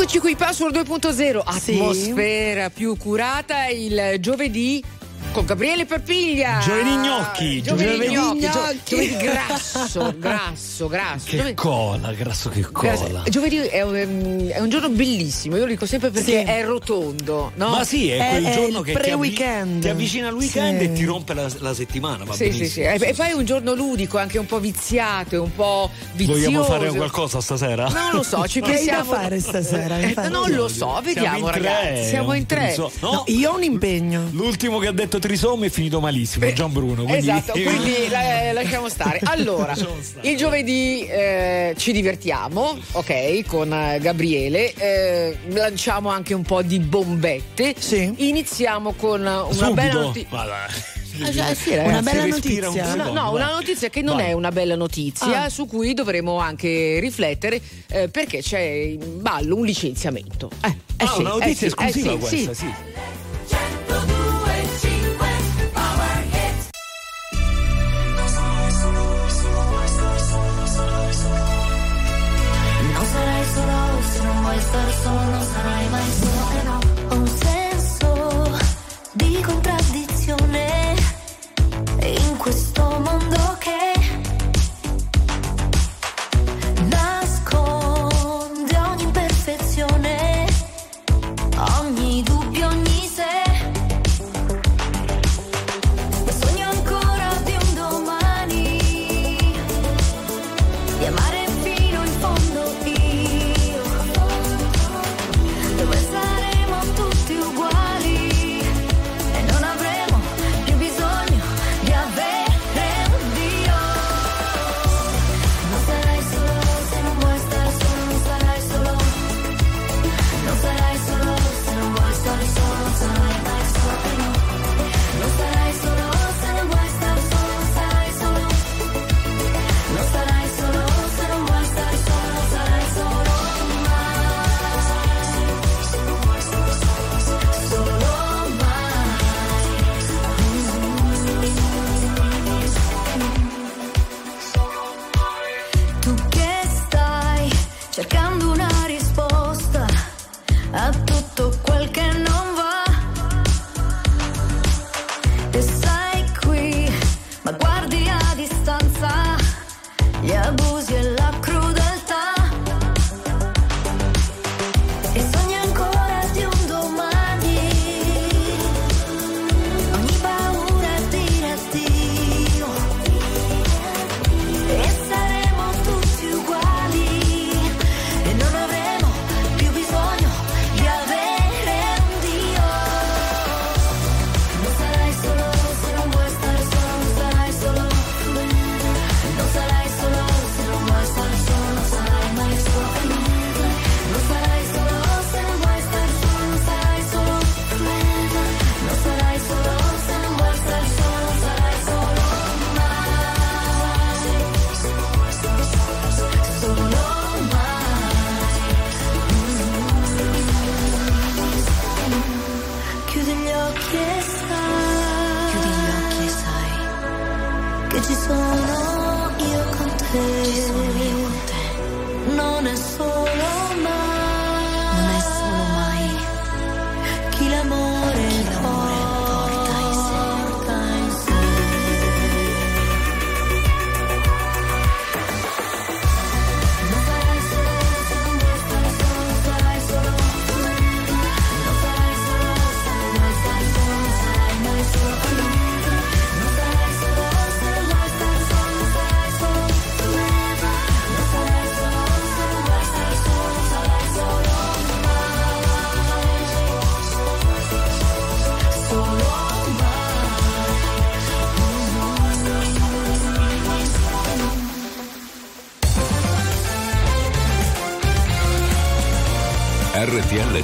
Eccoci qui, Password 2.0, atmosfera sì. più curata il giovedì con Gabriele Perpiglia. Giovedì gnocchi. Giovedì, gnocchi. gnocchi. Giovedì grasso, grasso, grasso. Che giovedì... cola, grasso che cola. Giovedì è un, è un, giorno bellissimo, io lo dico sempre perché sì. è rotondo, no? Ma sì, è, è quel giorno che ti, avvi- ti, avvicina al weekend sì. e ti rompe la, la settimana, va sì. Sì, sì, e, e poi è un giorno ludico, anche un po' viziato, e un po' vizioso. Vogliamo fare qualcosa stasera? Non lo so, ci pensiamo. Che fare stasera? Eh, non lo so, vediamo ragazzi, siamo in tre. No, io ho un impegno. L'ultimo che ha detto trisome è finito malissimo, Beh, Gian Bruno. Quindi... Esatto, quindi la, lasciamo stare. Allora, il giovedì eh, ci divertiamo, ok, con eh, Gabriele, eh, lanciamo anche un po' di bombette. Sì. Iniziamo con una Subito. bella notizia. Ah, già, sì, una bella notizia. Un no, no, una notizia che non Vai. è una bella notizia, Ah. su cui dovremo anche riflettere eh, perché c'è in ballo un licenziamento. Eh, eh Ah, sì, una notizia eh esclusiva eh sì, questa, sì. sì. Se non vuoi stare solo, non sarai mai solo e no. Ho un senso di contraddizione in questo mondo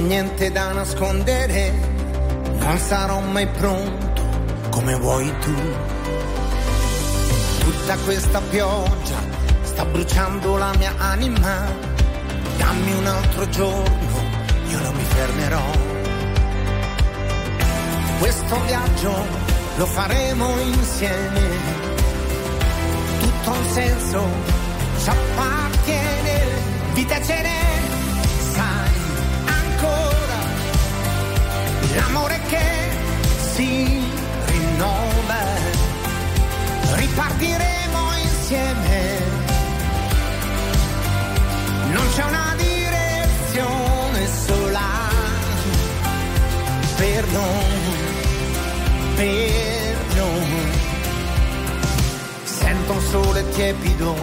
C'è niente da nascondere, non sarò mai pronto come vuoi tu. Tutta questa pioggia sta bruciando la mia anima, dammi un altro giorno, io non mi fermerò. Questo viaggio lo faremo insieme, tutto un senso, ci appartiene, vita ce l'amore che si rinnova, ripartiremo insieme, non c'è una direzione sola per noi, per noi. Sento un sole tiepido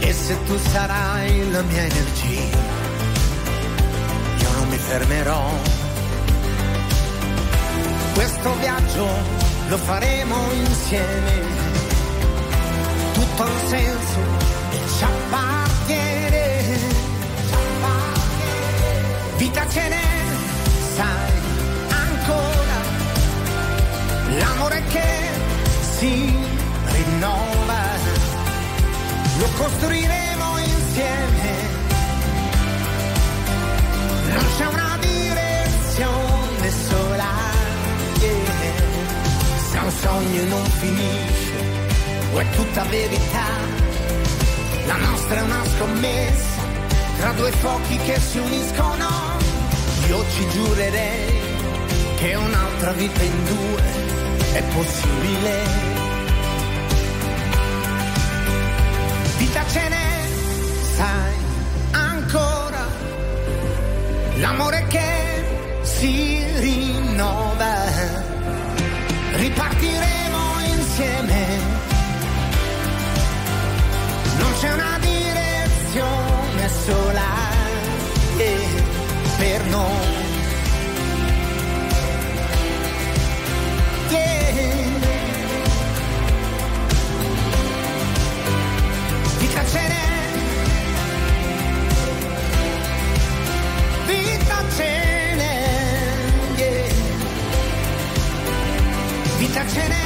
e se tu sarai la mia energia, io non mi fermerò. Questo viaggio lo faremo insieme, tutto un senso, ci appartiene, ci appartiene. Vita ce n'è, sai ancora, l'amore che si rinnova, lo costruiremo insieme, non c'è una sogno non finisce, o è tutta verità, la nostra è una scommessa, tra due fuochi che si uniscono, io ci giurerei che un'altra vita in due è possibile. Vita ce n'è, sai ancora, l'amore vita ce n'è.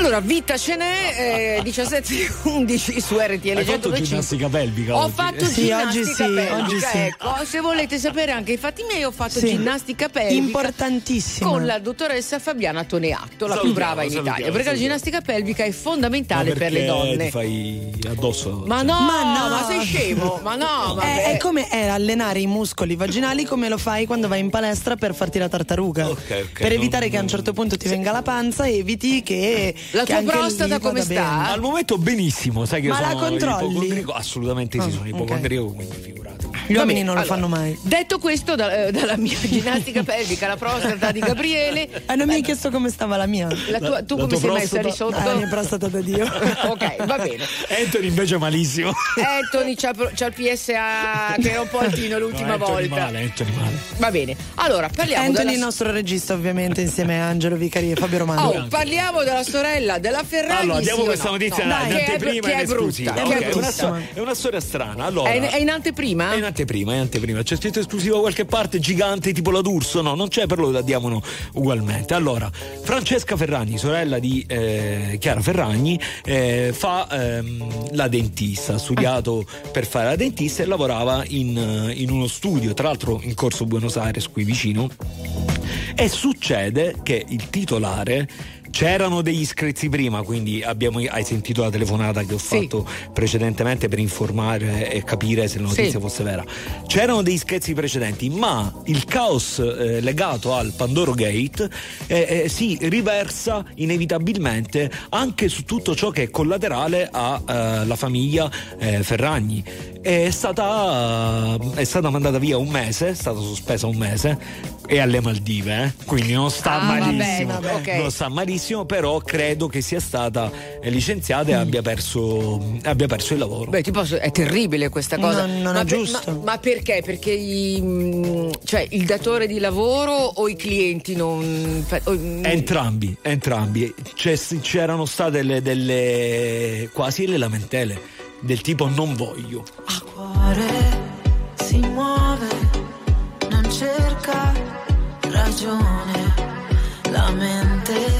Allora, vita ce n'è, eh, 17.11 su RTL Hai fatto 125. ginnastica pelvica Ho oggi? fatto Sì, ginnastica oggi sì, pelvica, oggi sì. ecco. Se volete sapere anche i fatti miei, ho fatto Sì. ginnastica pelvica. Importantissimo. Con la dottoressa Fabiana Toneatto, la più Salutiamo, brava in salutiamo, Italia. Perché la salutiamo. ginnastica pelvica è Ma fondamentale per le donne. Ti fai addosso. Ma no, Ma ma no. sei scemo? Ma no, ma È, è come è allenare i muscoli vaginali come lo fai quando vai in palestra per farti la tartaruga. Ok, ok, per evitare non- che a un certo punto ti venga la panza, eviti che. La tua prostata come sta? bene. Al momento benissimo, sai che Ma la sono controlli? ipocondriaco? Assolutamente sì, Ah, sono ok. ipocondriaco, quindi figurati. Gli uomini non lo allora, fanno mai. Detto questo, da- eh, dalla mia ginnastica pelvica, la prostata di Gabriele, Eh, non mi hai chiesto come stava la mia. la tua- tu la come sei messa lì prostata? sotto? Ah, la mia prostata da Dio. ok, va bene. Anthony invece malissimo. Anthony c'ha, c'ha il PSA che era un po' altino l'ultima No, Anthony volta. male, Anthony male. Va bene. Allora, parliamo Anthony, della il nostro regista, ovviamente, insieme a Angelo Vicari e Fabio Romano. Oh, parliamo della sorella della Ferragni. Allora, diamo sì questa no? notizia No, in che è, anteprima che in è brutta. esclusiva. che Ok, è è, una è una storia strana. Allora, È è in anteprima? È in anteprima, è in anteprima. C'è scritto esclusiva da qualche parte gigante tipo la D'Urso? No, non c'è, però lo diamo ugualmente. Allora, Francesca Ferragni, sorella di eh, Chiara Ferragni, eh, fa ehm, la dentista, ha studiato per fare la dentista e lavorava in, eh, in uno studio, tra l'altro in corso Buenos Aires, qui vicino. E succede che il titolare C'erano degli screzi prima, quindi abbiamo, hai sentito la telefonata che ho Sì. fatto precedentemente per informare e capire se la notizia Sì. fosse vera. C'erano degli screzi precedenti, ma il caos eh, legato al Pandoro Gate eh, eh, si riversa inevitabilmente anche su tutto ciò che è collaterale alla famiglia eh, Ferragni. È stata, è stata mandata via un mese, è stata sospesa un mese e alle Maldive, eh? quindi non sta Ah, vabbè, malissimo. vabbè, ok. Non sta malissimo, benissimo, però credo che sia stata licenziata e mm. abbia perso, abbia perso il lavoro. Beh, ti posso, è terribile questa cosa. No, non ma è per, giusto. Ma, ma, perché? Perché i, mm, cioè, il datore di lavoro o i clienti non... O, mm. entrambi, entrambi. C'è, c'erano state delle, delle, quasi le lamentele del tipo non voglio. Ah, si muove, non cerca ragione, la mente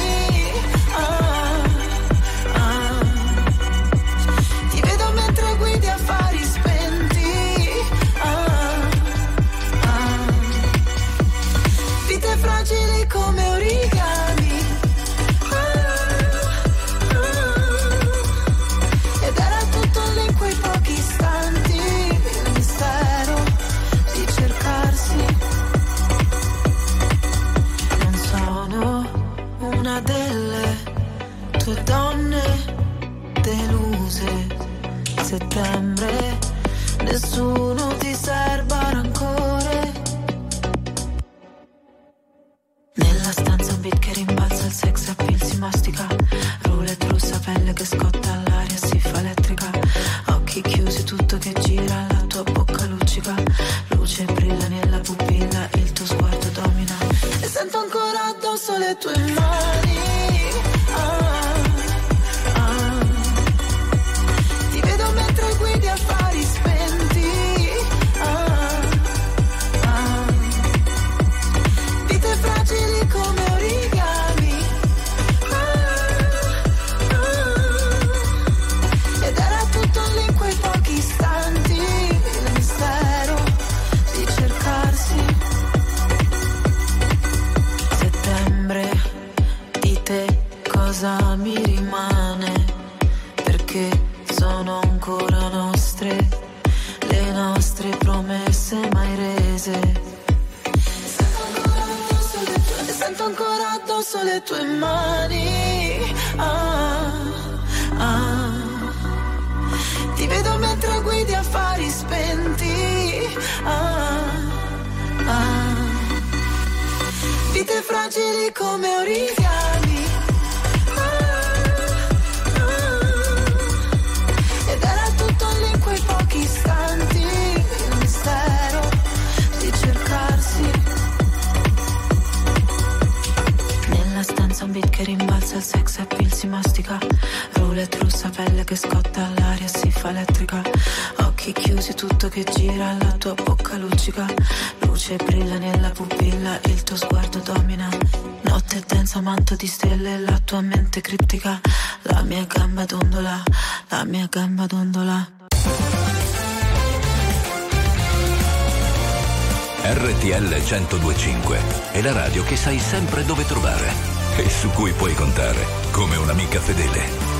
Settembre, nessuno ti serba rancore. Nella stanza un che rimbalza, il sex appeal si mastica. Roulette russa, pelle che scotta, l'aria si fa elettrica. Occhi chiusi, tutto che gira, la tua bocca luccica. Luce brilla nella pupilla, il tuo sguardo domina. E sento ancora addosso le tue mani. Cosa mi rimane? Perché sono ancora nostre, le nostre promesse mai rese. Sento ancora addosso le tue mani. Ah, ah. Ti vedo mentre guidi affari spenti. Ah, ah. Vite fragili come origami. Che rimbalza, il sex appeal si mastica. Roulette russa, pelle che scotta, l'aria si fa elettrica. Occhi chiusi, tutto che gira, la tua bocca luccica. Luce brilla nella pupilla, il tuo sguardo domina. Notte densa, manto di stelle, la tua mente criptica. La mia gamba dondola, la mia gamba dondola. RTL 1025 è la radio che sai sempre dove trovare e su cui puoi contare come un'amica fedele.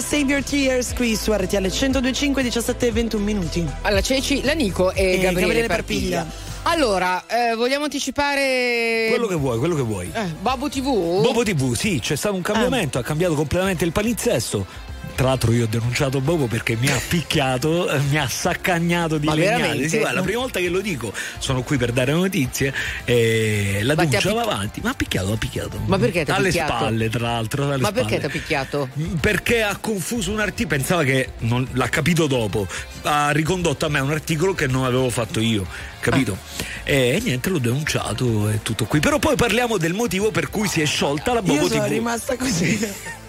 Save Your Tears qui su RTL 102.5 17 e 21 minuti. Alla Ceci, la Nico e, E Gabriele, Gabriele Parpiglia. Parpiglia. Allora, eh, vogliamo anticipare Quello che vuoi, quello che vuoi. eh, Babbo TV? Bobo TV, sì, c'è stato un cambiamento, ha cambiato completamente il palinsesto. Tra l'altro io ho denunciato Bobo perché mi ha picchiato, eh, mi ha saccagnato di Ma legnate. Sì, guarda, la prima volta che lo dico, sono qui per dare notizie, e la ti ha denuncia va avanti. Ma ha picchiato, ha picchiato. Ma perché ti ha Alle picchiato? spalle, tra l'altro. alle Ma perché ti ha picchiato? Perché ha confuso un articolo, pensava che non, l'ha capito dopo, ha ricondotto a me un articolo che non avevo fatto io, capito? Ah. E niente, l'ho denunciato e tutto qui. Però poi parliamo del motivo per cui si è sciolta la Bobo Io sono TV. rimasta così.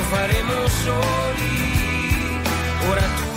lo faremo soli. Ora tutto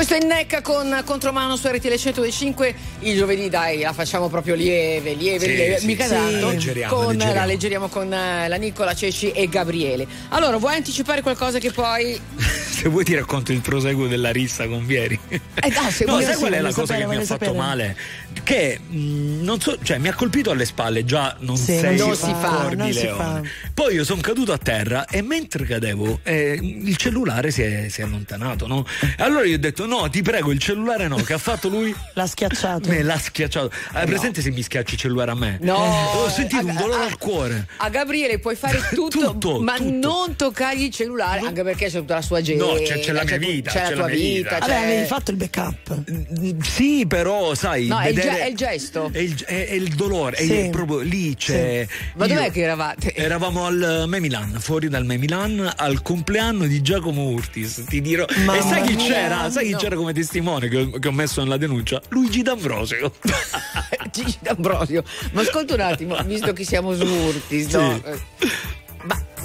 Questo è Necca con Contromano su RTL 105 il giovedì dai la facciamo proprio lieve, lieve, Sì, lieve, sì, mica sì. tanto. Leggeriamo, con, leggeriamo. La leggeriamo con eh, la Nicola Ceci e Gabriele. Allora, vuoi anticipare qualcosa che poi Se vuoi ti racconto il proseguo della rissa con Vieri. Eh, dai, se no, sai qual è la cosa sapere, che mi ha fatto sapere. male? Che mh, non so, cioè mi ha colpito alle spalle, già non Sì, sei non si fa, non si fa. Poi io sono caduto a terra e mentre cadevo eh, il cellulare si è, si è allontanato, no? Allora io ho detto no, ti prego, il cellulare no, che ha fatto lui? L'ha schiacciato. Me l'ha schiacciato. Hai presente se mi schiacci il cellulare a me? No, ho sentito un a- dolore a- al cuore. A Gabriele puoi fare tutto, Tutto, ma tutto. non toccargli il cellulare, anche perché c'è tutta la sua gente. No, c'è- c'è la mia vita, c'è la c'è tua la mia vita. vita. Vabbè, c'è- avevi fatto il backup. Mm, Sì, però sai. No, è il vedere- ge- è il gesto. È il, è- è il dolore, è Sì. il- proprio lì c'è. Ma io- dov'è che eravate? Eravamo al Memilan, fuori dal Memilan, al compleanno di Giacomo Urtis. Ti dirò. Mamma e sai chi mia, c'era? Sai chi c'era come testimone che ho, che ho messo nella denuncia? Luigi D'Ambrosio. Gigi D'Ambrosio. Ma ascolta un attimo, visto che siamo su Urtis, no? Eh, Ma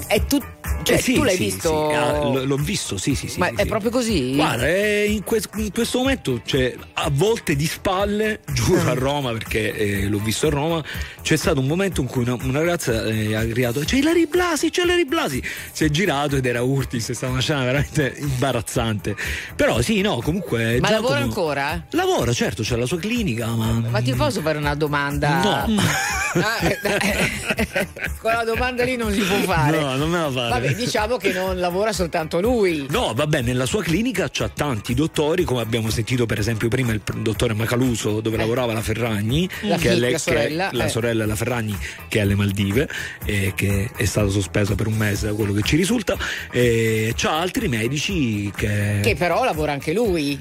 è tutto. Cioè, Eh sì, tu l'hai sì, visto? sì. Ah, l- l'ho visto, sì, sì, sì. Ma è proprio così? Guarda, è in, que- in questo momento c'è a volte di spalle, giuro a Roma, perché eh, l'ho visto a Roma, c'è stato un momento in cui una, una ragazza eh, ha gridato c'è Ilari Blasi, c'è Ilari Blasi. Si è girato ed era Urtis, è stata una scena veramente imbarazzante. Però sì, no, comunque. Ma lavora ancora? Lavora, certo, c'è la sua clinica, ma. Ma ti posso fare una domanda? No. Ah, eh, eh, Quella domanda lì non si può fare. No, non me la fare. Vabbè, diciamo che non lavora soltanto lui. No, vabbè, nella sua clinica c'ha tanti dottori, come abbiamo sentito per esempio prima il dottore Macaluso dove lavorava la Ferragni, Eh. La che è figlia, le- la che è sorella, la eh. sorella della Ferragni che è alle Maldive e che è stata sospesa per un mese da quello che ci risulta. E c'ha altri medici che... Che però lavora anche lui.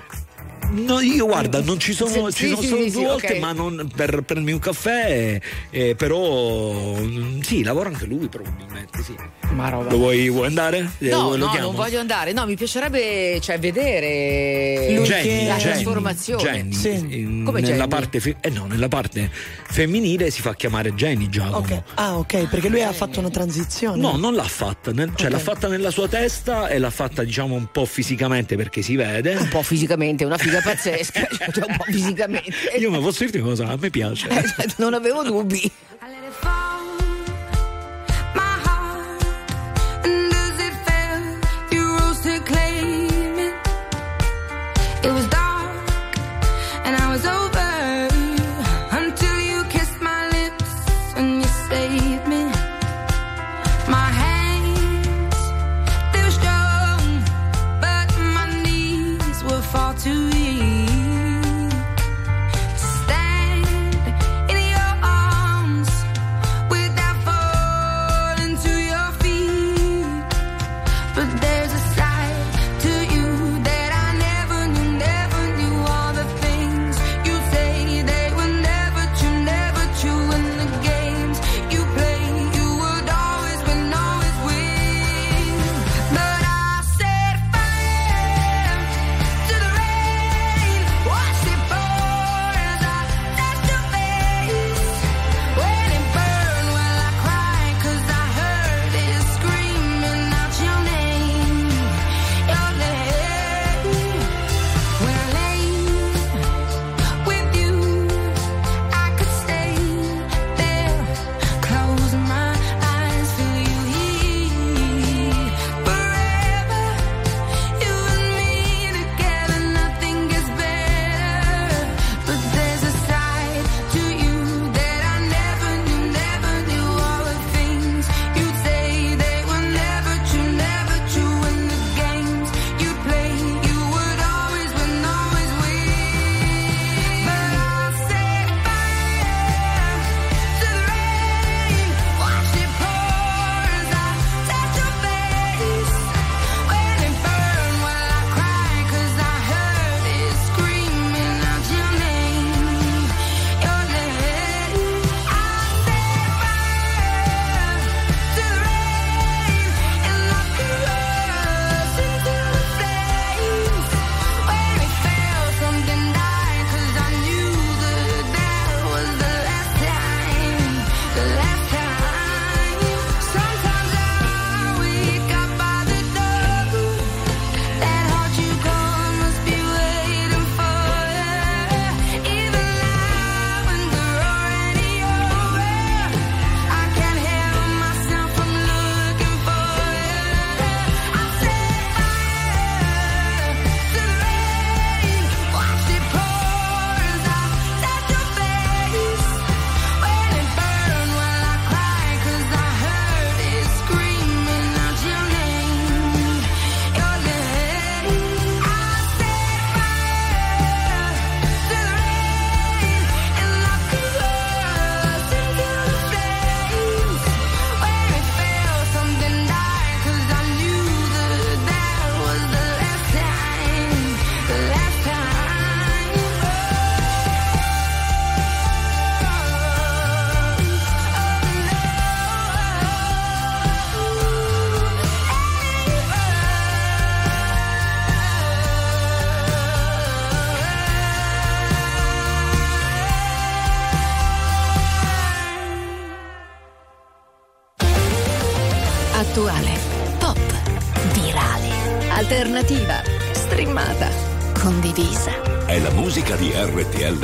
No, io guarda, non ci sono, Sì, ci sono sì, solo sì, due volte, ok. ma non per prendermi un caffè, eh, però mm, sì, lavora anche lui probabilmente, sì. Ma roba. Lo vuoi, vuoi andare? Eh, No, lo no, non voglio andare. No, mi piacerebbe cioè, vedere Jenny, la Jenny, trasformazione. Jenny, Come nella parte fe- eh no, nella parte femminile si fa chiamare Jenny Giacomo. Ok. Ah, ok, perché lui ha fatto una transizione. No, non l'ha fatta, nel- cioè Ok. l'ha fatta nella sua testa e l'ha fatta diciamo un po' fisicamente perché si vede. Un po' fisicamente, una figa pazzesca. cioè, un po' fisicamente. Io ma posso dirti cosa, a me piace. Eh, non avevo dubbi.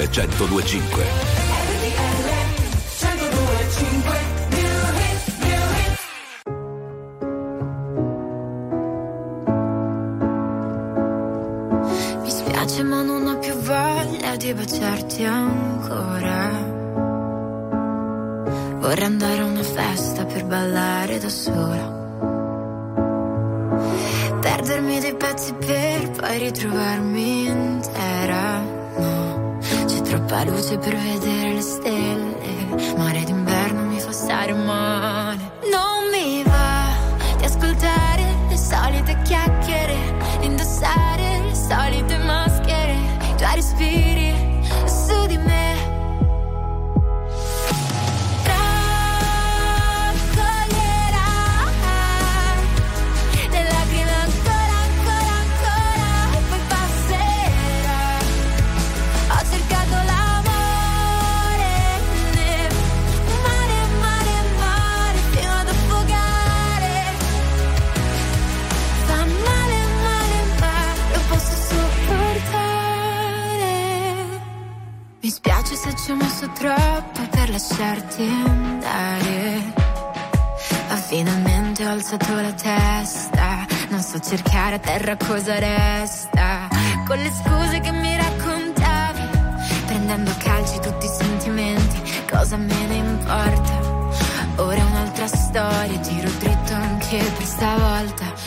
1025. Mi fa stare messo troppo per lasciarti andare. Ma finalmente ho alzato la testa. Non so cercare a terra cosa resta. Con le scuse che mi raccontavi. Prendendo a calci tutti i sentimenti. Cosa me ne importa? Ora è un'altra storia. Tiro dritto anche per stavolta.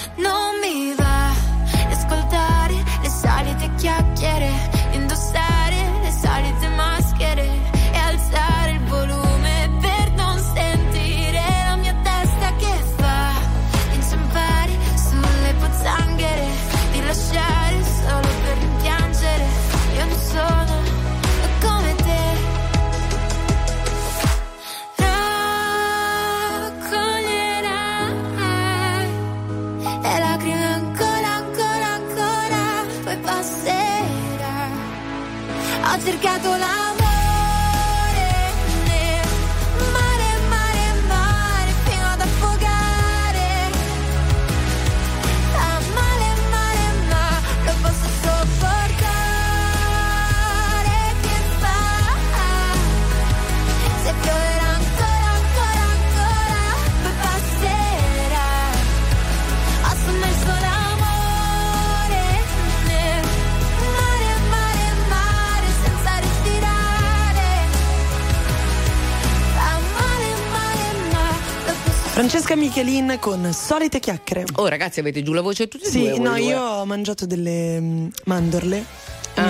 Francesca Michelin con solite chiacchiere. Oh, ragazzi, avete giù la voce tutti e Sì, due? voi no, io ho mangiato delle mm, mandorle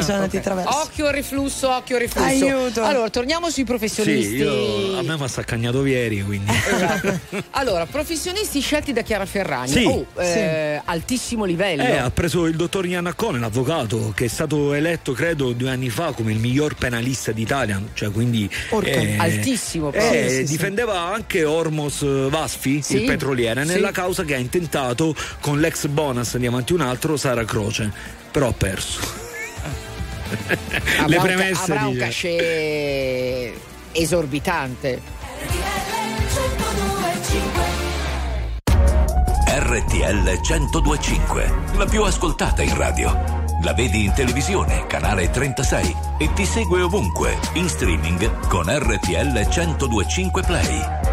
sono andati ok. attraverso. Occhio al riflusso, occhio al riflusso. Aiuto. Allora, torniamo sui Sì, professionisti. io, a me mi ha saccagnato ieri, quindi. Esatto. Allora, professionisti scelti da Chiara Ferragni. Sì. Oh, eh, altissimo livello. Eh, ha preso il dottor Iannaccone, l'avvocato, che è stato eletto, credo, due anni fa come il miglior penalista d'Italia. Cioè, quindi. Porca, altissimo, eh. Sì, sì, difendeva anche Ormos Vasfi, Sì, il petroliere, nella sì. causa che ha intentato con l'ex bonus di avanti un altro, Sara Croce. Però ha perso. Le un premesse avrà un cachet esorbitante. RTL 1025, la più ascoltata in radio. La vedi in televisione, canale 36 e ti segue ovunque, in streaming con RTL 1025 Play.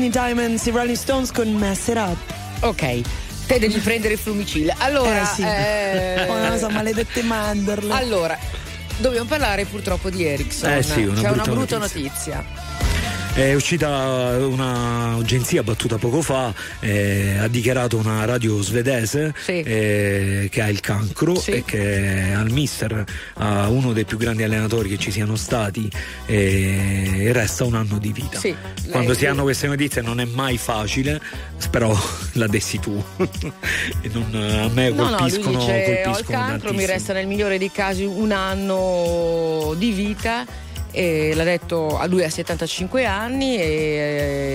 Acne Diamonds, i Rolling Stones con Mess It Up. Ok, te devi prendere il flumicil. Allora, Eh, sì. eh, Oh, non so, maledette mandorle. allora, dobbiamo parlare purtroppo di Ericsson. Eh sì, una C'è una brutta brutta notizia. notizia. È uscita un'agenzia battuta poco fa, eh, ha dichiarato una radio svedese Sì. eh, che ha il cancro Sì. e che al mister, a uno dei più grandi allenatori che ci siano stati, eh, resta un anno di vita. Sì. Quando Lei- si hanno queste notizie non è mai facile, però la dessi tu. non, a me No, no, lui colpiscono, dice ho il colpiscono cancro, mi tantissimo. resta nel migliore dei casi un anno di vita. E l'ha detto a lui a 75 anni e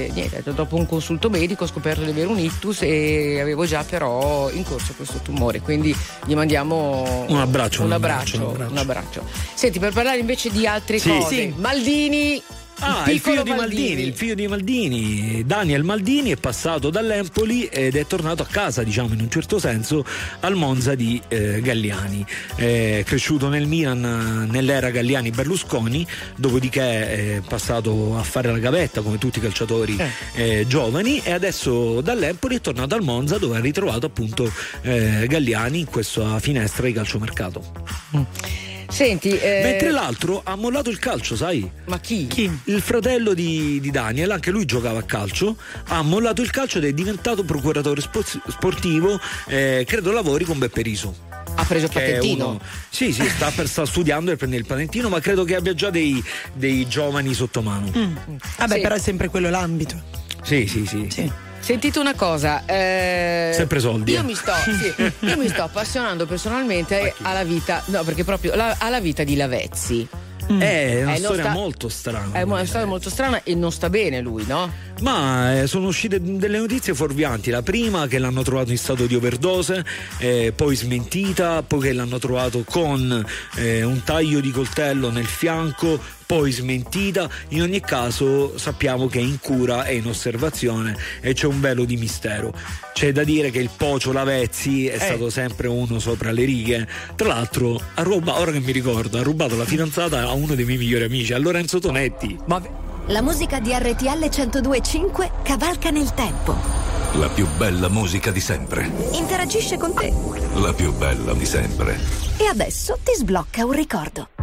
eh, niente, dopo un consulto medico ho scoperto di avere un ictus e avevo già però in corso questo tumore, quindi gli mandiamo Un abbraccio, un un abbraccio, abbraccio, un abbraccio. un abbraccio. Senti, per parlare invece di altre Sì. cose, Sì. Maldini, Ah, il piccolo figlio di Maldini. il figlio di Maldini, Daniel Maldini è passato dall'Empoli ed è tornato a casa, diciamo in un certo senso, al Monza di eh, Galliani. È cresciuto nel Milan eh, nell'era Galliani-Berlusconi, dopodiché è passato a fare la gavetta come tutti i calciatori eh, giovani e adesso dall'Empoli è tornato al Monza dove ha ritrovato appunto eh, Galliani in questa finestra di calciomercato. Senti, eh, Mentre l'altro ha mollato il calcio, sai? ma chi? Il fratello di, di Daniel, anche lui giocava a calcio, ha mollato il calcio ed è diventato procuratore spo- sportivo, eh, credo lavori con Beppe Riso. Ha preso il patentino. uno- sì, sì, sta, per, sta studiando per prendere il patentino, ma credo che abbia già dei, dei giovani sotto mano. Vabbè, Sì. però è sempre quello l'ambito. Sì, sì, sì. Sì. Sentite una cosa, eh, Sempre soldi, Io eh. mi, sto, sì, io mi sto appassionando personalmente alla vita, no, perché proprio la- alla vita di Lavezzi. È una Eh, storia sta- molto strana. È una storia molto strana e non sta bene lui, no? Ma eh, sono uscite delle notizie fuorvianti. La prima che l'hanno trovato in stato di overdose, eh, poi smentita, poi che l'hanno trovato con eh, un taglio di coltello nel fianco, poi smentita. In ogni caso sappiamo che è in cura e in osservazione e c'è un velo di mistero. C'è da dire che il Pocio Lavezzi è stato sempre uno sopra le righe. Tra l'altro, ha rubato, ora che mi ricordo, ha rubato la fidanzata a uno dei miei migliori amici, a Lorenzo Tonetti. La musica di RTL 1025 cavalca nel tempo. La più bella musica di sempre. Interagisce con te. La più bella di sempre. E adesso ti sblocca un ricordo.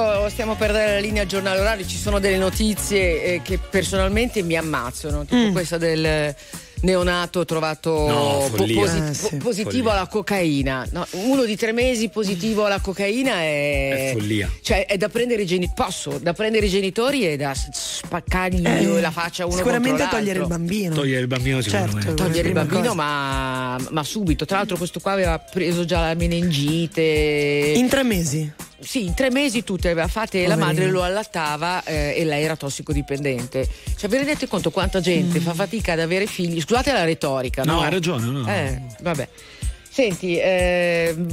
Adesso stiamo per dare la linea al giornale orario, ci sono delle notizie eh, che personalmente mi ammazzano, tipo questa del neonato trovato No, po- posi- Eh, sì. po- positivo Follia. alla cocaina. No, uno di tre mesi positivo alla cocaina è, È follia. Cioè è da prendere i genitori, posso, da prendere i genitori e da spaccargli Eh, la faccia uno Sicuramente togliere il bambino. Togliere il bambino sicuramente. Certo. Togliere il bambino, ma, ma subito. Tra l'altro, questo qua aveva preso già la meningite. In tre mesi. Sì, in tre mesi tutte aveva fatte e la madre lo allattava eh, e lei era tossicodipendente. Cioè, vi rendete conto quanta gente fa fatica ad avere figli? Scusate la retorica, no? No, hai ragione, no. Eh, vabbè. Senti, ehm,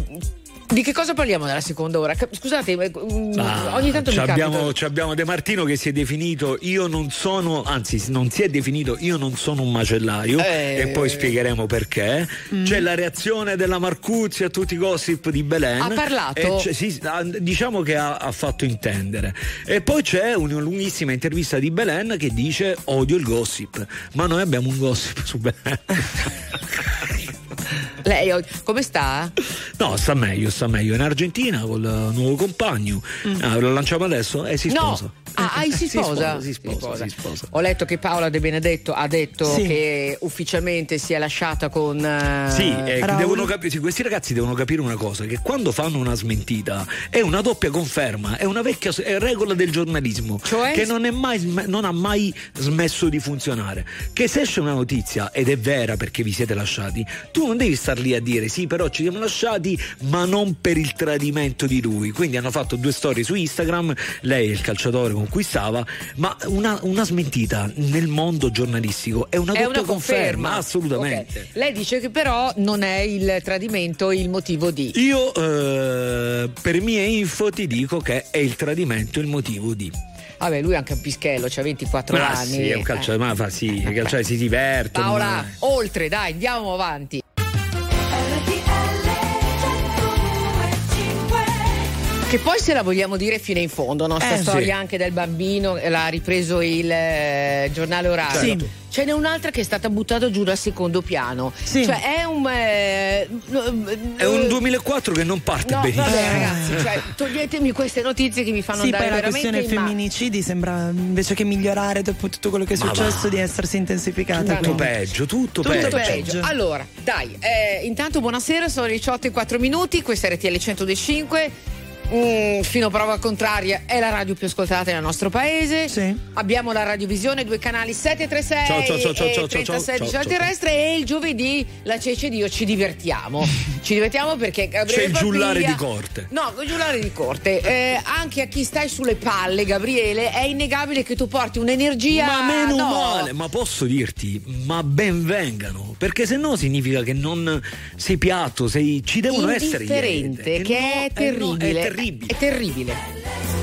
di che cosa parliamo nella seconda ora? Scusate, mm, Ah, ogni tanto ci abbiamo, ci abbiamo De Martino che si è definito io non sono, anzi non si è definito io non sono un macellario Eh. e poi spiegheremo perché. C'è la reazione della Marcuzzi a tutti i gossip di Belen. Ha parlato? E sì, diciamo che ha, ha fatto intendere. E poi c'è una lunghissima intervista di Belen che dice odio il gossip, ma noi abbiamo un gossip su Belen. Lei come sta? No, sta meglio, sta meglio. In Argentina col eh, nuovo compagno. Ah, lo lanciamo adesso e si sposa. No. Ah, ah, si sposa? Si sposa, si sposa. Ho letto che Paola De Benedetto ha detto Sì. che ufficialmente si è lasciata con. eh, Sì, eh, sì, questi ragazzi devono capire una cosa: che quando fanno una smentita è una doppia conferma, è una vecchia è regola del giornalismo Cioè? che non, è mai non ha mai smesso di funzionare. Che se esce una notizia ed è vera perché vi siete lasciati, tu non devi star lì a dire sì, però ci siamo lasciati, ma non per il tradimento di lui. Quindi hanno fatto due storie su Instagram, lei e il calciatore con cui stava, ma una, una smentita nel mondo giornalistico è una È una conferma. assolutamente. Ok. Lei dice che però non è il tradimento il motivo di. Io eh, per mie info ti dico che è il tradimento il motivo di. Vabbè, lui è anche un pischello, ha 24 Ma anni. sì, è un calciatore, ma fa sì, i calciatori si divertono. Paola, ma- oltre, dai, andiamo avanti. Che poi se la vogliamo dire fino in fondo, no? Sta Eh, storia sì. anche del bambino, eh, l'ha ripreso il eh, giornale orario. Sì. Ce n'è un'altra che è stata buttata giù dal secondo piano. Sì. Cioè è un. eh, È un 2004 che non parte No, benissimo. vabbè ragazzi, cioè, toglietemi queste notizie che mi fanno Sì, andare poi la questione ma- femminicidi sembra invece che migliorare dopo tutto quello che è successo di essersi intensificata. Tutto quindi. peggio, tutto, Tutto peggio. peggio. Allora, dai, eh, intanto buonasera, sono le 18 e 4 minuti, questa è RTL 105. Mm, fino a prova contraria è la radio più ascoltata nel nostro paese. Sì. Abbiamo la radiovisione, due canali 736 Ciao, ciao, ciao, ciao, e ciao, 36 ciao, ciao, Ciao terrestre e il giovedì la Cece Dio ci divertiamo. ci divertiamo perché Gabriele C'è il giullare Papiglia- di corte. No, il giullare di corte. Eh, anche a chi stai sulle palle, Gabriele, è innegabile che tu porti un'energia Ma meno no. male, ma posso dirti, ma ben vengano, perché se no significa che non sei piatto, sei, ci devono essere erede. che no, è eh no, terribile. è terribile. È terribile.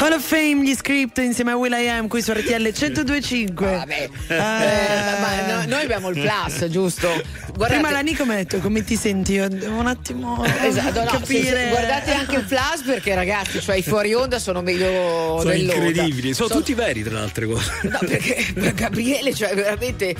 Hall of Fame, gli script insieme a Will I Am qui su RTL 1025. Vabbè, Eh. Eh, ma no- noi abbiamo il plus, giusto? Guardate, Prima la Nico mi ha detto come ti senti? Io devo un attimo Esatto, no, sì, guardate anche il plus perché ragazzi, cioè i fuori onda sono meglio Sono dell'onda. incredibili, sono Sono- tutti veri tra le altre cose. No, perché per Gabriele, cioè veramente.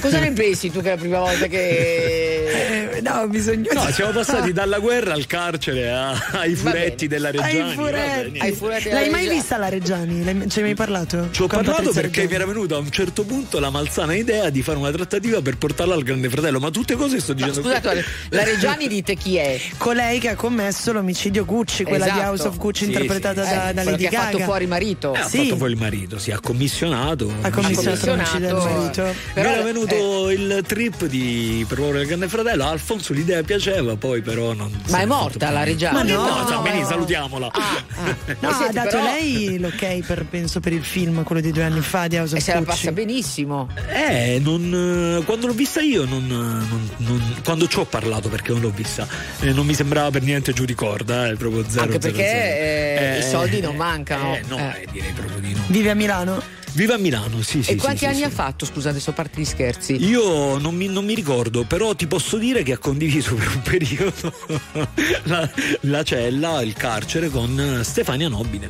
Cosa ne pensi tu che è la prima volta che. Eh, no, bisogna. No, siamo passati dalla guerra al carcere a- ai furetti della Reggiani. Ai furetti. Ai furetti L'hai mai Reggiani. vista la Reggiani? L'hai- Ci hai mai parlato? Ci ho parlato perché mi era venuta a un certo punto la malsana idea di fare una trattativa per portarla al Grande Fratello, ma tutte cose sto No, dicendo scusate, la Reggiani dite chi è? Colei che ha commesso l'omicidio Gucci, quella di Esatto. House of Gucci Sì, interpretata sì, da, Eh, da Lady che ha fatto Gaga. fuori marito. Eh, ha Sì. fatto poi il marito, si ha commissionato. Ha commissionato Ha l'omicidio del marito. Però- era venuto il trip di proporre il Grande Fratello. Alfonso l'idea piaceva, poi però non. Ma è morta la bene. Reggiani? Ma no, no, no. benissimo, salutiamola. No, Eh, ha senti, dato però- lei l'ok per, penso per il film, quello di due anni fa di House E of se la Gucci. passa benissimo. Eh, non, eh, quando l'ho vista io, non, non- non- quando ci ho parlato perché non l'ho vista, eh, non mi sembrava per niente giù di corda, eh, proprio zero. Anche perché, zero. eh, i soldi non mancano. Eh, no, Eh. eh, direi proprio di no. Vive a Milano? Viva a Milano, sì, sì. e quanti sì, anni sì, ha sì. fatto? Scusate, sto parte di scherzi. Io non mi, non mi ricordo, però ti posso dire che ha condiviso per un periodo la, la cella, il carcere con Stefania Nobile.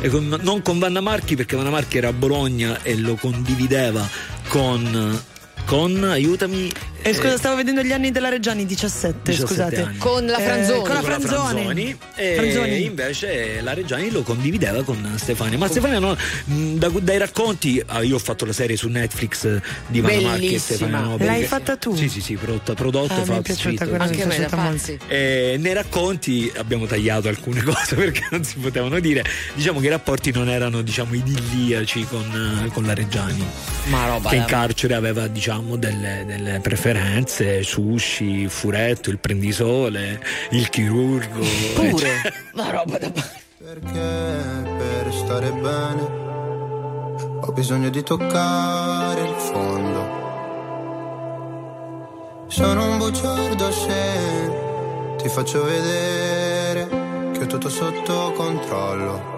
e con- non con Vanna Marchi perché Vanna Marchi era a Bologna e lo condivideva con, こんな言うたみ Eh, scusa, stavo vedendo gli anni della Reggiani, 17, 17 scusate. anni. Con la Eh, Franzoni. con la con la Franzoni. E Franzoni. invece la Reggiani lo condivideva con Stefania ma Stefania no, mh, da- dai racconti ah, io ho fatto la serie su Netflix eh, di Vanna Marchi e. Stefania Nobel L'hai fatta tu? sì sì sì prodotta, prodotto Ah, mi è Fox piaciuta mi Anche me, molto. Eh, nei racconti abbiamo tagliato alcune cose perché non si potevano dire. Diciamo che i rapporti non erano diciamo idilliaci con, eh, con la Reggiani. Ma roba Che in carcere aveva diciamo delle, delle preferenze, sushi, furetto, il prendisole, il chirurgo. Pure. Ma roba da Perché per stare bene ho bisogno di toccare il fondo. Sono un bugiardo se ti faccio vedere che ho tutto sotto controllo.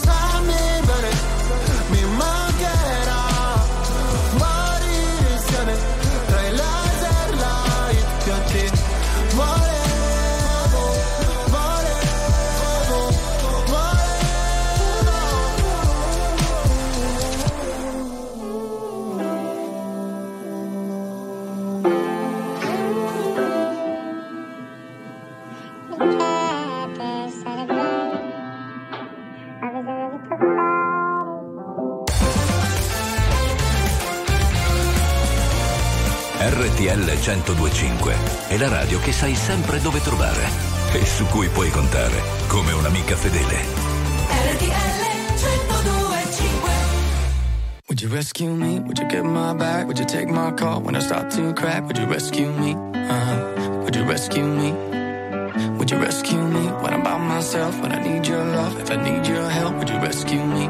1025 è la radio che sai sempre dove trovare e su cui puoi contare come un'amica fedele. Would you rescue me? Would you get my back? Would you take my call when I start to crack? Would you rescue me? Uh-huh. Would you rescue me? Would you rescue me when I'm by myself? When I need your love? If I need your help, would you rescue me?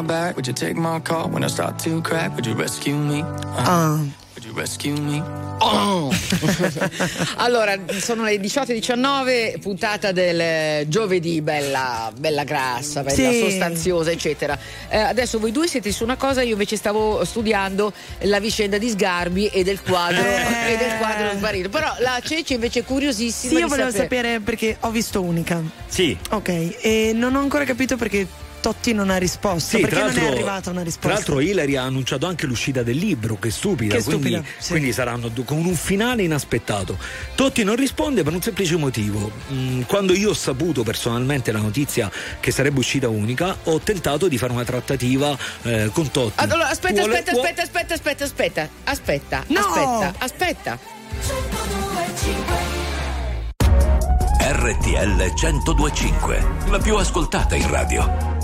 my back? Would you take my call when I start to crack? Would you rescue me? Uh. Would you rescue me? Oh. allora, sono le 18.19, puntata del giovedì, bella, bella grassa, bella Sì. sostanziosa, eccetera. Eh, adesso voi due siete su una cosa, io invece stavo studiando la vicenda di Sgarbi e del quadro, Eh. e del quadro sparito. Però la Ceci invece è curiosissima. Sì, io volevo sapere- sapere perché ho visto Unica. Sì. Ok, e non ho ancora capito perché Totti non ha risposto. Sì, perché tra non è l'altro- arrivata una risposta. Tra l'altro Hilary ha annunciato anche l'uscita del libro, che stupida, Che quindi, stupida, sì. quindi saranno con un finale inaspettato. Totti non risponde per un semplice motivo. Mm, quando io ho saputo personalmente la notizia che sarebbe uscita unica, ho tentato di fare una trattativa eh, con Totti. Allora, aspetta, Vuole- aspetta, vuo- aspetta, aspetta, aspetta, aspetta, aspetta, No! aspetta, aspetta. RTL 1025, la più ascoltata in radio.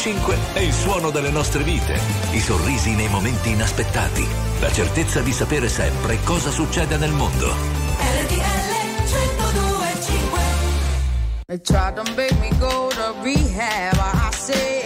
1025 è il suono delle nostre vite, i sorrisi nei momenti inaspettati, la certezza di sapere sempre cosa succede nel mondo. RTL 1025 They tried to make me go to rehab. I said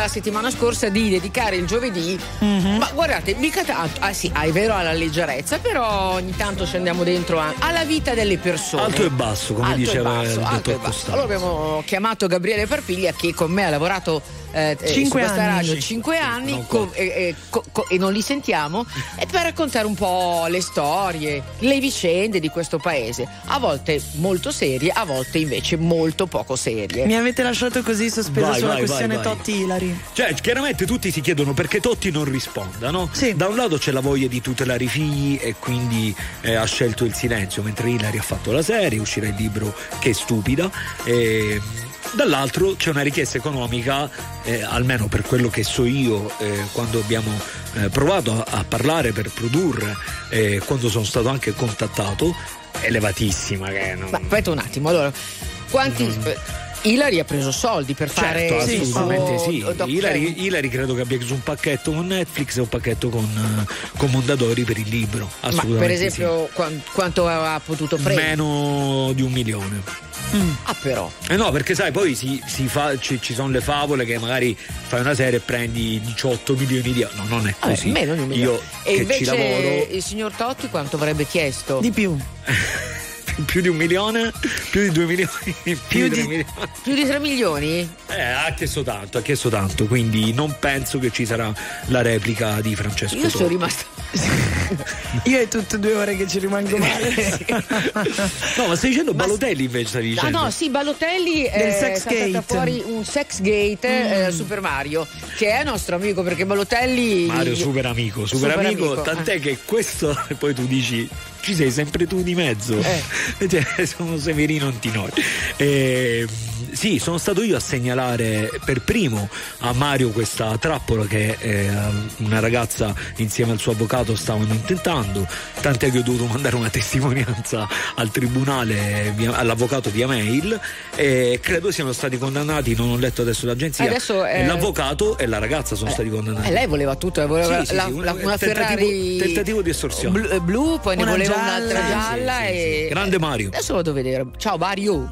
da settimana scorsa di dedicare il giovedì, ma guardate, mica tanto, ah sì, ah, è vero alla leggerezza, però ogni tanto scendiamo dentro a- alla vita delle persone. Alto e basso, come Alto e diceva basso, il dottor e. Costanzo. Allora abbiamo chiamato Gabriele Parpiglia che con me ha lavorato eh, eh, su Cinque questa anni. radio Sì, 5 anni non co- e, e- co- co- e non li sentiamo e per raccontare un po' le storie, le vicende di questo paese, a volte molto serie, a volte invece molto poco serie. Mi avete lasciato così sospeso Vai, sulla vai, questione vai. Totti Ilari. Cioè, chiaramente tutti si chiedono perché Totti non risponda, no? Da un lato c'è la voglia di tutelare i figli e quindi eh, ha scelto il silenzio, mentre Hilary ha fatto la serie, uscirà il libro Che stupida. E, dall'altro c'è una richiesta economica, eh, almeno per quello che so io, eh, quando abbiamo eh, provato a, a parlare per produrre, eh, quando sono stato anche contattato, elevatissima. Che non... Ma aspetta un attimo, allora, quanti. eh, Ilari ha preso soldi per fare Certo, il assolutamente sì. doc- Hilary, Hilary credo che abbia chiuso un pacchetto con Netflix e un pacchetto con, eh, con Mondadori per il libro. Ma Assolutamente per esempio, quan- quanto ha potuto sì. prendere? Meno di un milione. Ah, però. Eh no, perché sai, poi si, si fa, ci, ci sono le favole che magari fai una serie e prendi 18 milioni di euro. No, non è Vabbè, così. meno di un milione. Io e che invece ci lavoro. il signor Totti quanto avrebbe chiesto? Di più. più di un milione? Più di due milioni? Più, Più di, tre di- milioni? Più di 3 milioni? Eh, ha chiesto tanto, ha chiesto tanto, quindi non penso che ci sarà la replica di Francesco. Io sono Totti. rimasta. Io è tutte due ore che ci rimango male. No, ma stai dicendo Balotelli invece stavi Ah dicendo? no, sì, Balotelli Del è sex stata gate. fuori un sex gate eh, Super Mario, che è nostro amico perché Balotelli. Mario super amico, super, Super amico, amico, tant'è eh. che questo e poi tu dici ci sei sempre tu di mezzo. Cioè, sono Severino Antinori. Eh, sì, sono stato io a segnalare per primo a Mario questa trappola che eh, una ragazza insieme al suo avvocato stavano intentando, tant'è che ho dovuto mandare una testimonianza al tribunale, via- all'avvocato via mail e credo siano stati condannati, non ho letto adesso l'agenzia, Adesso, eh, l'avvocato e la ragazza sono stati condannati. Eh, lei voleva tutto, voleva Sì, la- sì, la- una tentativo- Ferrari tentativo di estorsione. blu, eh, blu, poi ne Una voleva gialla. un'altra Sì, gialla sì, sì, e Grande Mario. adesso vado a vedere. Ciao Mario.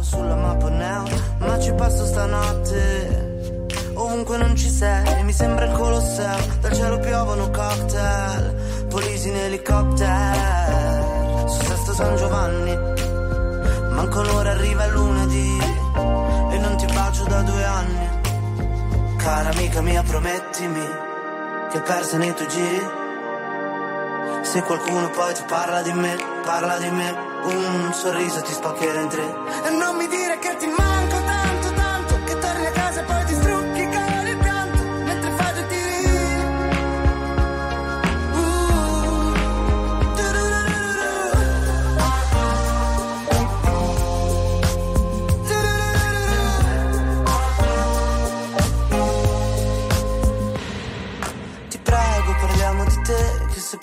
sulla mappa neo Ma ci passo stanotte Ovunque non ci sei Mi sembra il Colosseo Dal cielo piovono cocktail Polisi in elicottero Su Sesto San Giovanni Manco l'ora arriva il lunedì E non ti bacio da due anni Cara amica mia promettimi Che persa nei tuoi giri Se qualcuno poi ti parla di me Parla di me. Un sorriso ti spaccherà in tre. E non mi dire che ti manco tanto tanto Che torni a casa e poi ti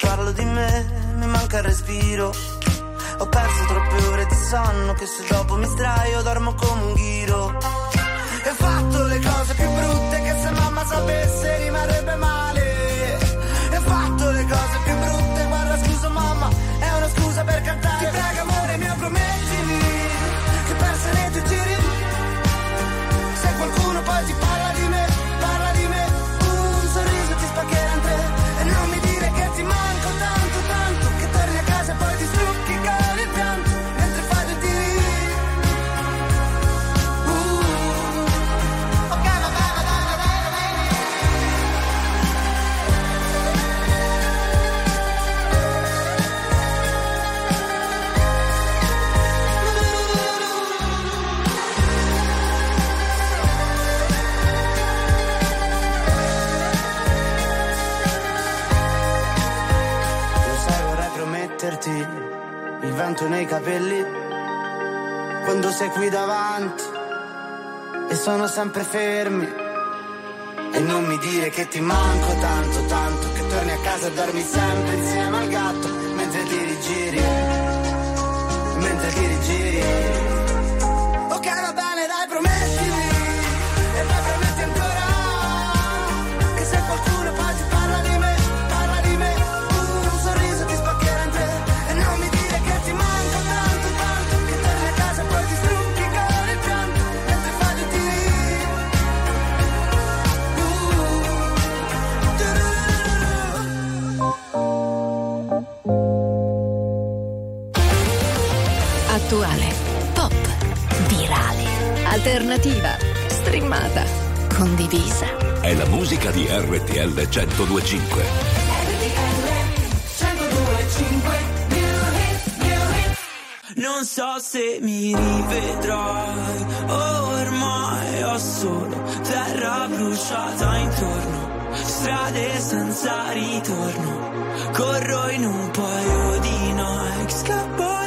parlo di me mi manca il respiro. Ho perso troppe ore di sonno Che se dopo mi sdraio dormo come un ghiro. E ho fatto le cose più brutte Che se mamma sapesse rimarrebbe male. E ho fatto le cose più brutte Guarda scusa mamma È una scusa per cantare. Ti prego prometterti il vento nei capelli quando sei qui davanti e sono sempre fermi. E non mi dire che ti manco tanto, tanto, che torni a casa e dormi sempre insieme al gatto mentre ti rigiri, mentre ti rigiri. Ok, va Attuale, pop, virale, alternativa, streamata, condivisa. È la musica di RTL 1025. Non so se mi rivedrai, ormai ho solo terra bruciata intorno, strade senza ritorno, corro in un paio di Nike, scappo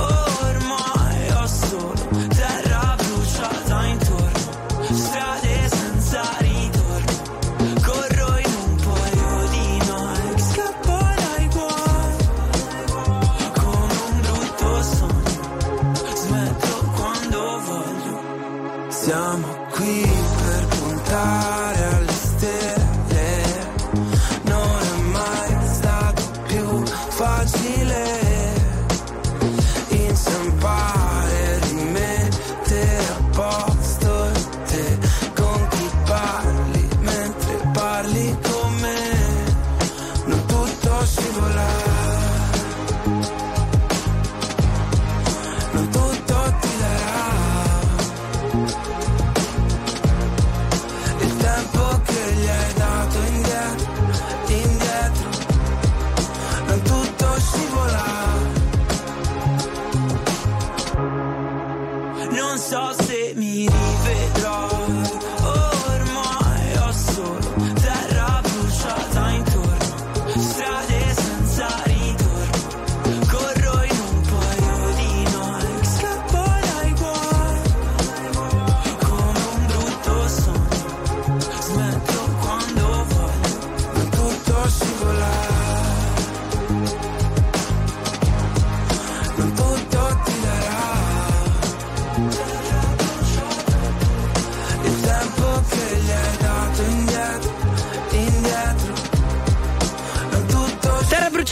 non so se mi rivedrò.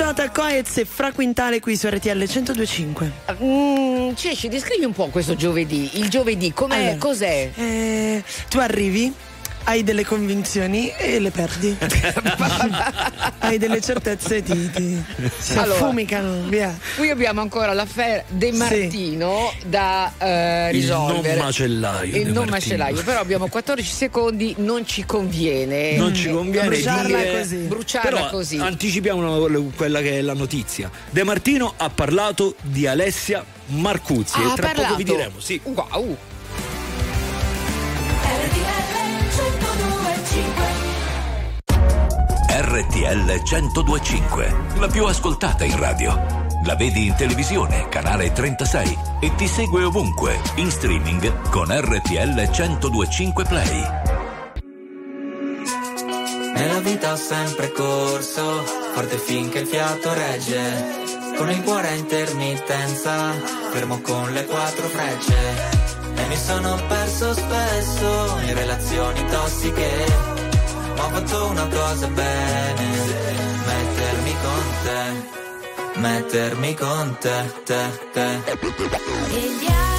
Carlotta Coez e Fra Quintale qui su RTL 1025. Mm, Ceci, descrivi un po' questo giovedì. Il giovedì, com'è? Allora, Cos'è? eh, tu arrivi, hai delle convinzioni e le perdi. hai delle certezze e ti, ti si Allora. affumicano, via. Qui abbiamo ancora l'affaire De Martino da eh, Il non risolvere. macellaio Il non Martino. macellaio, però abbiamo 14 secondi, non ci conviene. Non ci conviene bruciarla dire- così. Bruciarla Però così. anticipiamo una- quella che è la notizia. De Martino ha parlato di Alessia Marcuzzi Ah, e ha tra poco parlato? vi diremo. Sì. Wow. RTL 1025, la più ascoltata in radio. La vedi in televisione, canale 36 e ti segue ovunque, in streaming con RTL 1025 Play. Nella vita ho sempre corso, forte finché il fiato regge. Con il cuore a intermittenza, fermo con le quattro frecce. E mi sono perso spesso in relazioni tossiche. Ma fatto una cosa bene, mettermi con te, mettermi con te, te, te.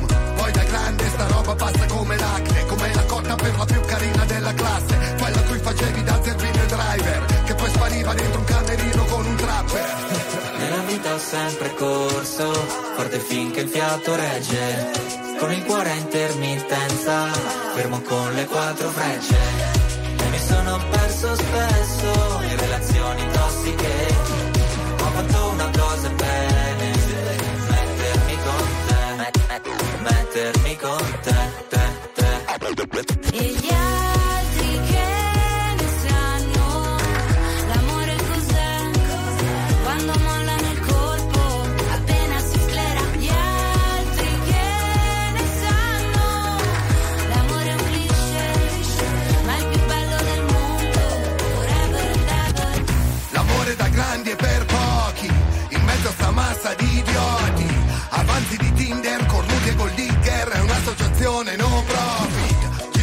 roba passa come l'acne Come la cotta per la più carina della classe Quella a cui facevi da zerbino driver Che poi spariva dentro un camerino con un trapper Nella vita ho sempre corso, forte finché il fiato regge. Con il cuore a intermittenza, fermo con le quattro frecce. E mi sono perso spesso in relazioni tossiche. Ho fatto una cosa bene, mettermi con te, met- met- mettermi con te, te,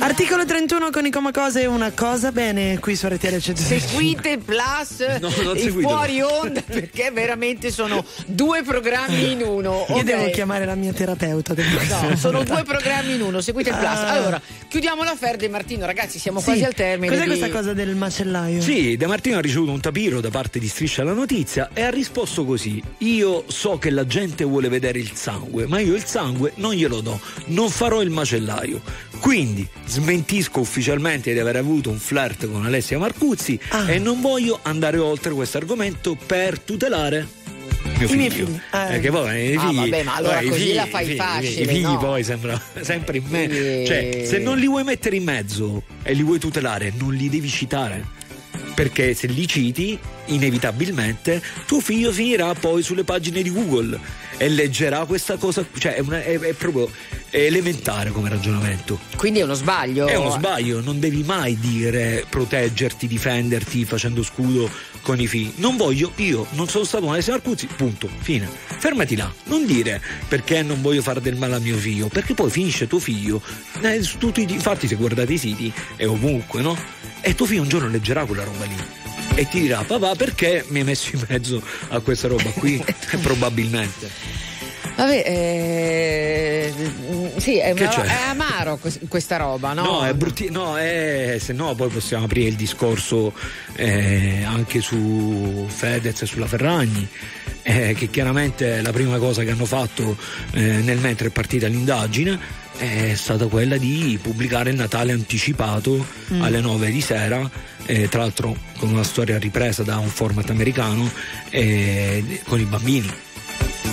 Articolo 31 con i coma cose una cosa bene qui su RTL 105. Seguite Plus No, e fuori onda perché veramente sono due programmi in uno. Io devo chiamare la mia terapeuta. No, sono due programmi in uno, seguite il Plus. Ah. Allora, chiudiamo l'affaire di Martino, ragazzi, siamo Sì. quasi al termine. Cos'è di- questa cosa del macellaio? Sì, De Martino ha ricevuto un tapiro da parte di Striscia la Notizia e ha risposto così: Io so che la gente vuole vedere il sangue, ma io il sangue non glielo do, non farò il macellaio. Quindi smentisco ufficialmente di aver avuto un flirt con Alessia Marcuzzi Ah. e non voglio andare oltre questo argomento per tutelare mio I figlio. miei figli. Eh. Perché poi i Ah, figli, vabbè, ma allora poi i così figli- la fai figli- facile, I figli no? poi sembrano sempre in me. Cioè, se non li vuoi mettere in mezzo e li vuoi tutelare, non li devi citare. Perché se li citi, inevitabilmente tuo figlio finirà poi sulle pagine di Google e leggerà questa cosa. Cioè, è, una- è- è proprio elementare come ragionamento. Quindi è uno sbaglio. È uno sbaglio, non devi mai dire proteggerti, difenderti facendo scudo con i figli. Non voglio, io non sono stato un Alessio Marcuzzi, punto, fine. Fermati là, non dire perché non voglio fare del male a mio figlio, perché poi finisce tuo figlio, eh, tutti, infatti se guardate i siti è ovunque, no? E tuo figlio un giorno leggerà quella roba lì. E ti dirà papà perché mi hai messo in mezzo a questa roba qui? Probabilmente. Vabbè, eh, sì, è, una- è amaro quest- questa roba, no? No, è brutti, no, è, se no poi possiamo aprire il discorso eh, anche su Fedez e sulla Ferragni, eh, che chiaramente la prima cosa che hanno fatto eh, nel mentre è partita l'indagine è stata quella di pubblicare il Natale anticipato Mm. alle 9 di sera, eh, tra l'altro con una storia ripresa da un format americano eh, con i bambini.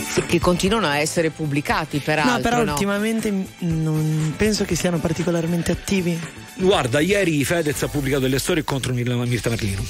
Sì, che continuano a essere pubblicati, peraltro. no, però no? ultimamente non penso che siano particolarmente attivi. Guarda, ieri Fedez ha pubblicato delle storie contro Mir- Mirta Merlino.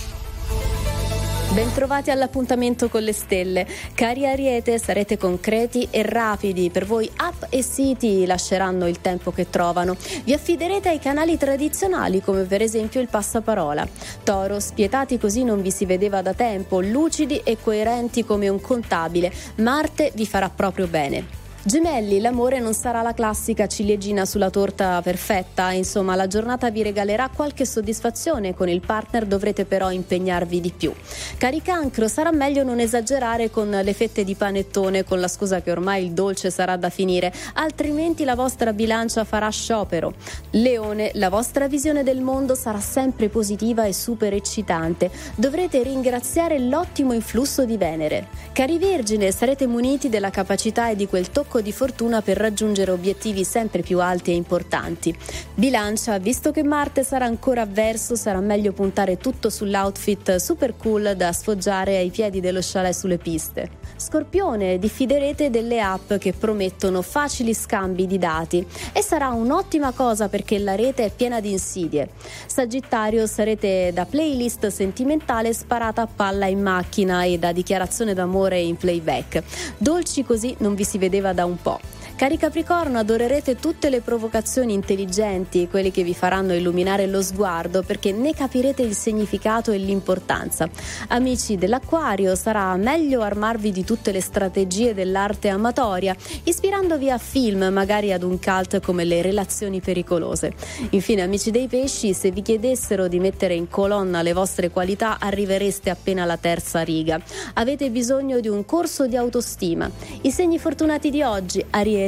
Bentrovati all'appuntamento con le stelle. Cari Ariete, sarete concreti e rapidi. Per voi app e siti lasceranno il tempo che trovano. Vi affiderete ai canali tradizionali come per esempio il passaparola. Toro, spietati così non vi si vedeva da tempo, lucidi e coerenti come un contabile. Marte vi farà proprio bene. Gemelli, l'amore non sarà la classica ciliegina sulla torta perfetta, insomma la giornata vi regalerà qualche soddisfazione, con il partner dovrete però impegnarvi di più. Cari cancro, sarà meglio non esagerare con le fette di panettone con la scusa che ormai il dolce sarà da finire, altrimenti la vostra bilancia farà sciopero. Leone, la vostra visione del mondo sarà sempre positiva e super eccitante, dovrete ringraziare l'ottimo influsso di Venere. Cari Vergine, sarete muniti della capacità e di quel tocco di fortuna per raggiungere obiettivi sempre più alti e importanti. Bilancia, visto che Marte sarà ancora avverso, sarà meglio puntare tutto sull'outfit super cool da sfoggiare ai piedi dello chalet sulle piste. Scorpione, diffiderete delle app che promettono facili scambi di dati e sarà un'ottima cosa perché la rete è piena di insidie. Sagittario, sarete da playlist sentimentale sparata a palla in macchina e da dichiarazione d'amore in playback. Dolci così non vi si vedeva da un po'. Cari Capricorno, adorerete tutte le provocazioni intelligenti, quelle che vi faranno illuminare lo sguardo perché ne capirete il significato e l'importanza. Amici dell'Acquario, sarà meglio armarvi di tutte le strategie dell'arte amatoria, ispirandovi a film, magari ad un cult come le relazioni pericolose. Infine, amici dei pesci, se vi chiedessero di mettere in colonna le vostre qualità, arrivereste appena alla terza riga. Avete bisogno di un corso di autostima. I segni fortunati di oggi, Ariete,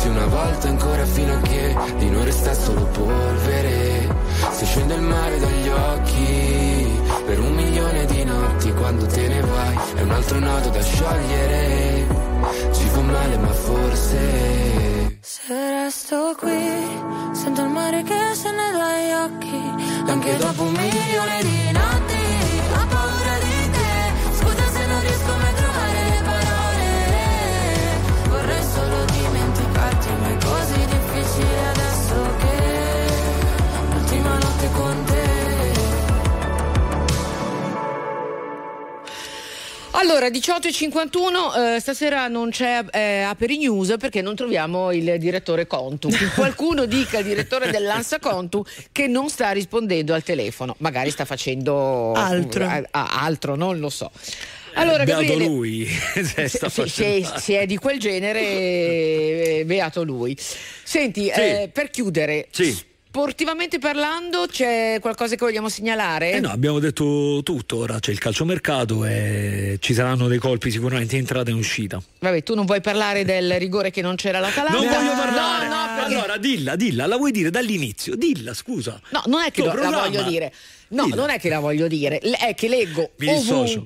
Pezzi una volta ancora fino a che di noi resta solo polvere. Se scende il mare dagli occhi per un milione di notti quando te ne vai è un altro nodo da sciogliere. Ci fa male ma forse Se resto qui, sento il mare che scende dai occhi, anche dopo un milione di Allora, 18.51, eh, stasera non c'è eh, Aperi News perché non troviamo il direttore Contu. Che qualcuno dica al direttore dell'Ansa Contu che non sta rispondendo al telefono, magari sta facendo Altro. eh, ah, altro, non lo so. Allora, Beato Gabriele, lui. se se, se- se è di quel genere, eh, beato lui. Senti, Sì. eh, per chiudere, Sì. Sportivamente parlando, c'è qualcosa che vogliamo segnalare? Eh no, abbiamo detto tutto, ora c'è il calciomercato e ci saranno dei colpi sicuramente entrata e uscita. Vabbè, tu non vuoi parlare del rigore che non c'era l'Atalanta? Non voglio parlare. No, no, perché- Allora, dilla, dilla, la vuoi dire dall'inizio? Dilla, scusa. No, non è che lo- la voglio dire. No, Dilla. non è che la voglio dire, è che leggo Mi dissocio.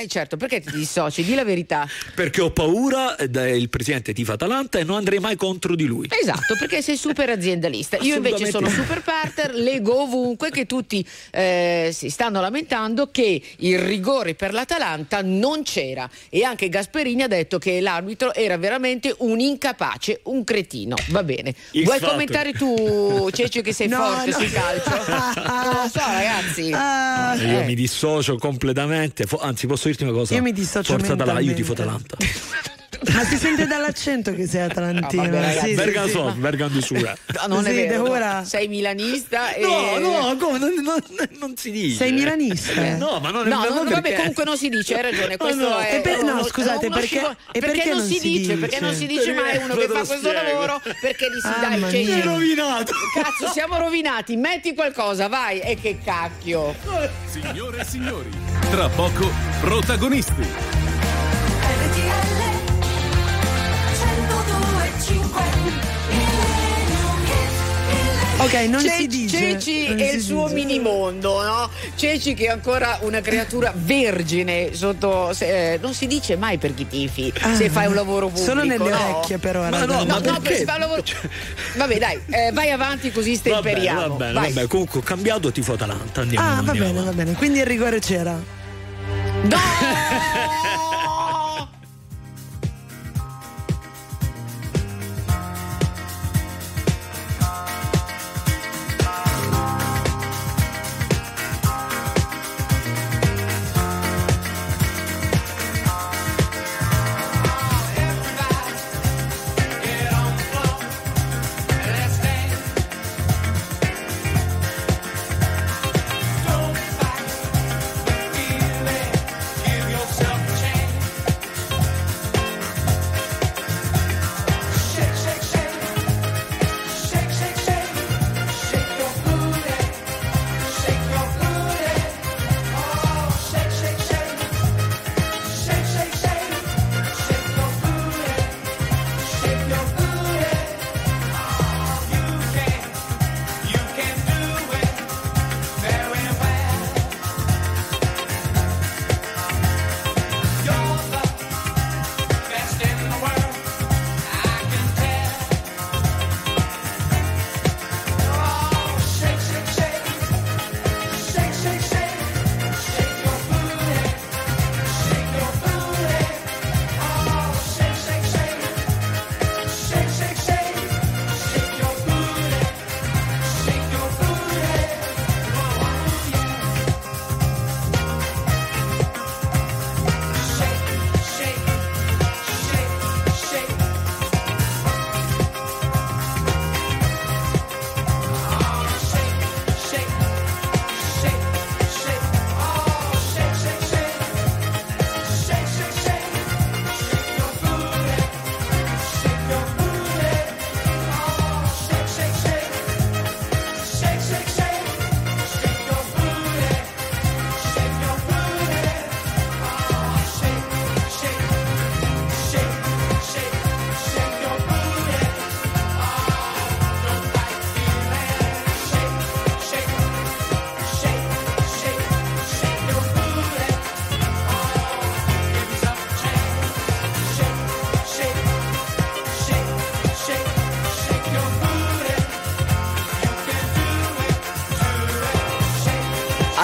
Eh certo, perché ti dissoci? Di la verità. Perché ho paura del presidente Tifa Atalanta e non andrei mai contro di lui. Esatto, perché sei super aziendalista. Io invece sono super partner, leggo ovunque che tutti eh, si stanno lamentando che il rigore per l'Atalanta non c'era e anche Gasperini ha detto che l'arbitro era veramente un incapace, un cretino. Va bene. X Vuoi Factor. commentare tu, Ceccio, che sei No, forte no. sul calcio? non lo so, ragazzi. Ah, Io Eh. mi dissocio completamente. Anzi, posso dirti una cosa? Io mi dissocio Forza Atalanta, io tifo Atalanta. Ma si sente dall'accento che sei atalantino. No, vabbè, ragazzi, sì, sì, Bergan sì. Soft, Bergan di Sura. No, non è Sì, vero. no. ora- Sei milanista e... No, no, come? Non, non- non si dice. Sei milanista? Eh, No, ma non è No, ma non- perché- vabbè, comunque non si dice, hai ragione. Questo no. è E per- no, uno- scusate, uno perché- e perché perché non si dice? dice? Perché non si dice mai uno che fa questo lavoro? Perché gli si Ah, dà il. Sei rovinato. Cazzo, siamo rovinati. Metti qualcosa, vai. E che cacchio. Signore e signori, tra poco protagonisti. Ok, non Ce- si dice. Ceci non e si il suo dice. minimondo, no? Ceci che è ancora una creatura vergine sotto. se- eh, non si dice mai per chi tifi Ah, se fai un lavoro pubblico. Solo nelle no? orecchie, però. Ma no, bello. ma No, no, perché? per si fa un lavoro. Vabbè, dai, eh, vai avanti così Va stemperiamo. va bene, va bene. Comunque ho cambiato tifo Atalanta. Andiamo. Ah, va andiamo bene, va bene. Quindi il rigore c'era. No!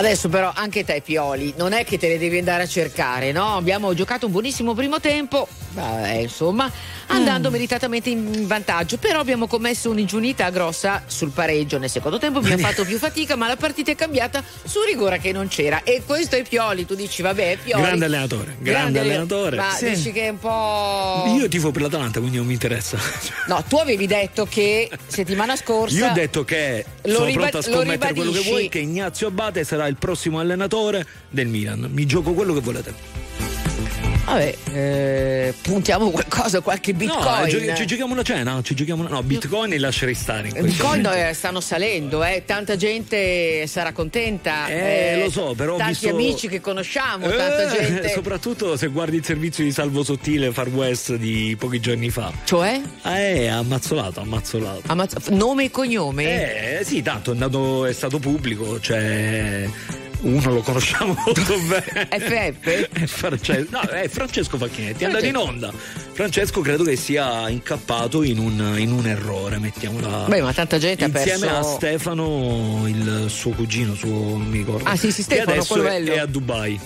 Adesso però anche te Pioli, non è che te le devi andare a cercare, no? Abbiamo giocato un buonissimo primo tempo, Vabbè, insomma, andando meritatamente in vantaggio. Però abbiamo commesso un'ingiunità grossa sul pareggio. Nel secondo tempo abbiamo fatto più fatica, ma la partita è cambiata su rigore che non c'era. E questo è Pioli. Tu dici, vabbè, Pioli. Grande allenatore, grande, allenatore. Ma Sì. dici che è un po'. Io tifo per l'Atalanta, quindi non mi interessa. No, tu avevi detto che settimana scorsa. Io ho detto che Lo sono riba- pronto a scommettere quello che vuoi, che Ignazio Abate sarà il prossimo allenatore del Milan. Mi gioco quello che volete. Vabbè, eh, puntiamo qualcosa, qualche bitcoin. No, eh, gio- ci giochiamo una cena? Ci giochiamo una... No, bitcoin li lascerei stare. Bitcoin momento. eh, stanno salendo, eh. tanta gente sarà contenta. Eh, lo so, però Tanti visto- amici che conosciamo, tanta Eh, gente. Soprattutto se guardi il servizio di salvo sottile Far West di pochi giorni fa. Cioè? Eh, ammazzolato, ammazzolato. Ammazza- nome e cognome? Eh, sì, tanto è, andato, è stato pubblico, cioè. Uno lo conosciamo molto bene. FF? Francesco, no, è Francesco Facchinetti, è andato in onda. Francesco credo che sia incappato in un, in un errore, mettiamola. Beh, ma tanta gente ha Insieme perso- a Stefano, il suo cugino, suo, non mi ricordo. Ah, sì, sì, che Stefano, adesso quello è, è a Dubai.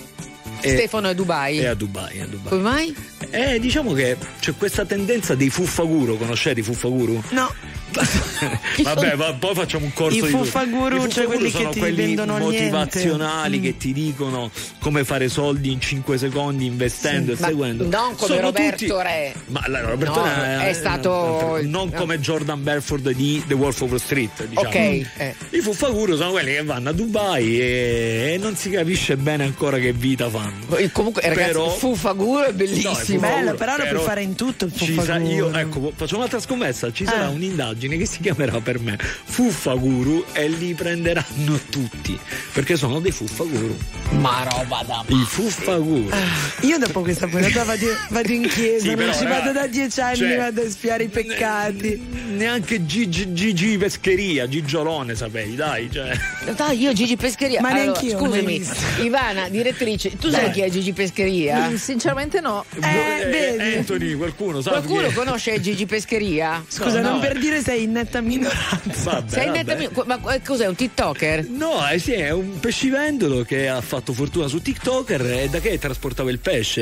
È- Stefano è a Dubai. È a Dubai, è a Dubai. Come mai? Eh, diciamo che c'è questa tendenza dei fuffaguru, conoscete i fuffaguru? No. Vabbè, ma poi facciamo un corso I di fuffaguru, I cioè quelli sono che ti quelli vendono motivazionali niente. che ti dicono come fare soldi in 5 secondi investendo Ma e seguendo. non come Sono Roberto tutti- Re. Ma la- Roberto No, Re è stato- non no. come Jordan Belford di The Wolf of Wall Street, diciamo. Ok, eh. I fuffaguru sono quelli che vanno a Dubai e, e non si capisce bene ancora che vita fanno. E Comunque, ragazzi, Però- il Fuffaguro è bellissimo. No, Fuffaguro, Bello, però lo puoi fare in tutto il ci sa- fuffaguru. io, ecco, faccio un'altra scommessa. Ci sarà Ah. un'indagine che si chiamerà per me Fuffaguru e li prenderanno tutti perché sono dei Fuffaguru. Ma roba da I Fuffaguru. Io dopo questa puntata vado, vado in chiesa, Sì, non però, ci raga, vado da dieci anni, cioè, vado a spiare i peccati. Neanche Gigi, Gigi Pescheria, Gigiolone sapevi, dai. Cioè. Dai, io Gigi Pescheria. Ma Allora, neanch'io, mai Scusami. Ivana, direttrice, tu sai chi è Gigi Pescheria? Mm, Sinceramente no. Eh, vedi? Anthony, qualcuno sa Qualcuno chi è? conosce Gigi Pescheria? Scusa, No, non no. per dire sei in netta minoranza. Vabbè, Sei vabbè. nettamente. Ma eh, cos'è? Un TikToker? No, eh sì, è un pescivendolo che ha fatto fortuna su TikToker e da che trasportava il pesce?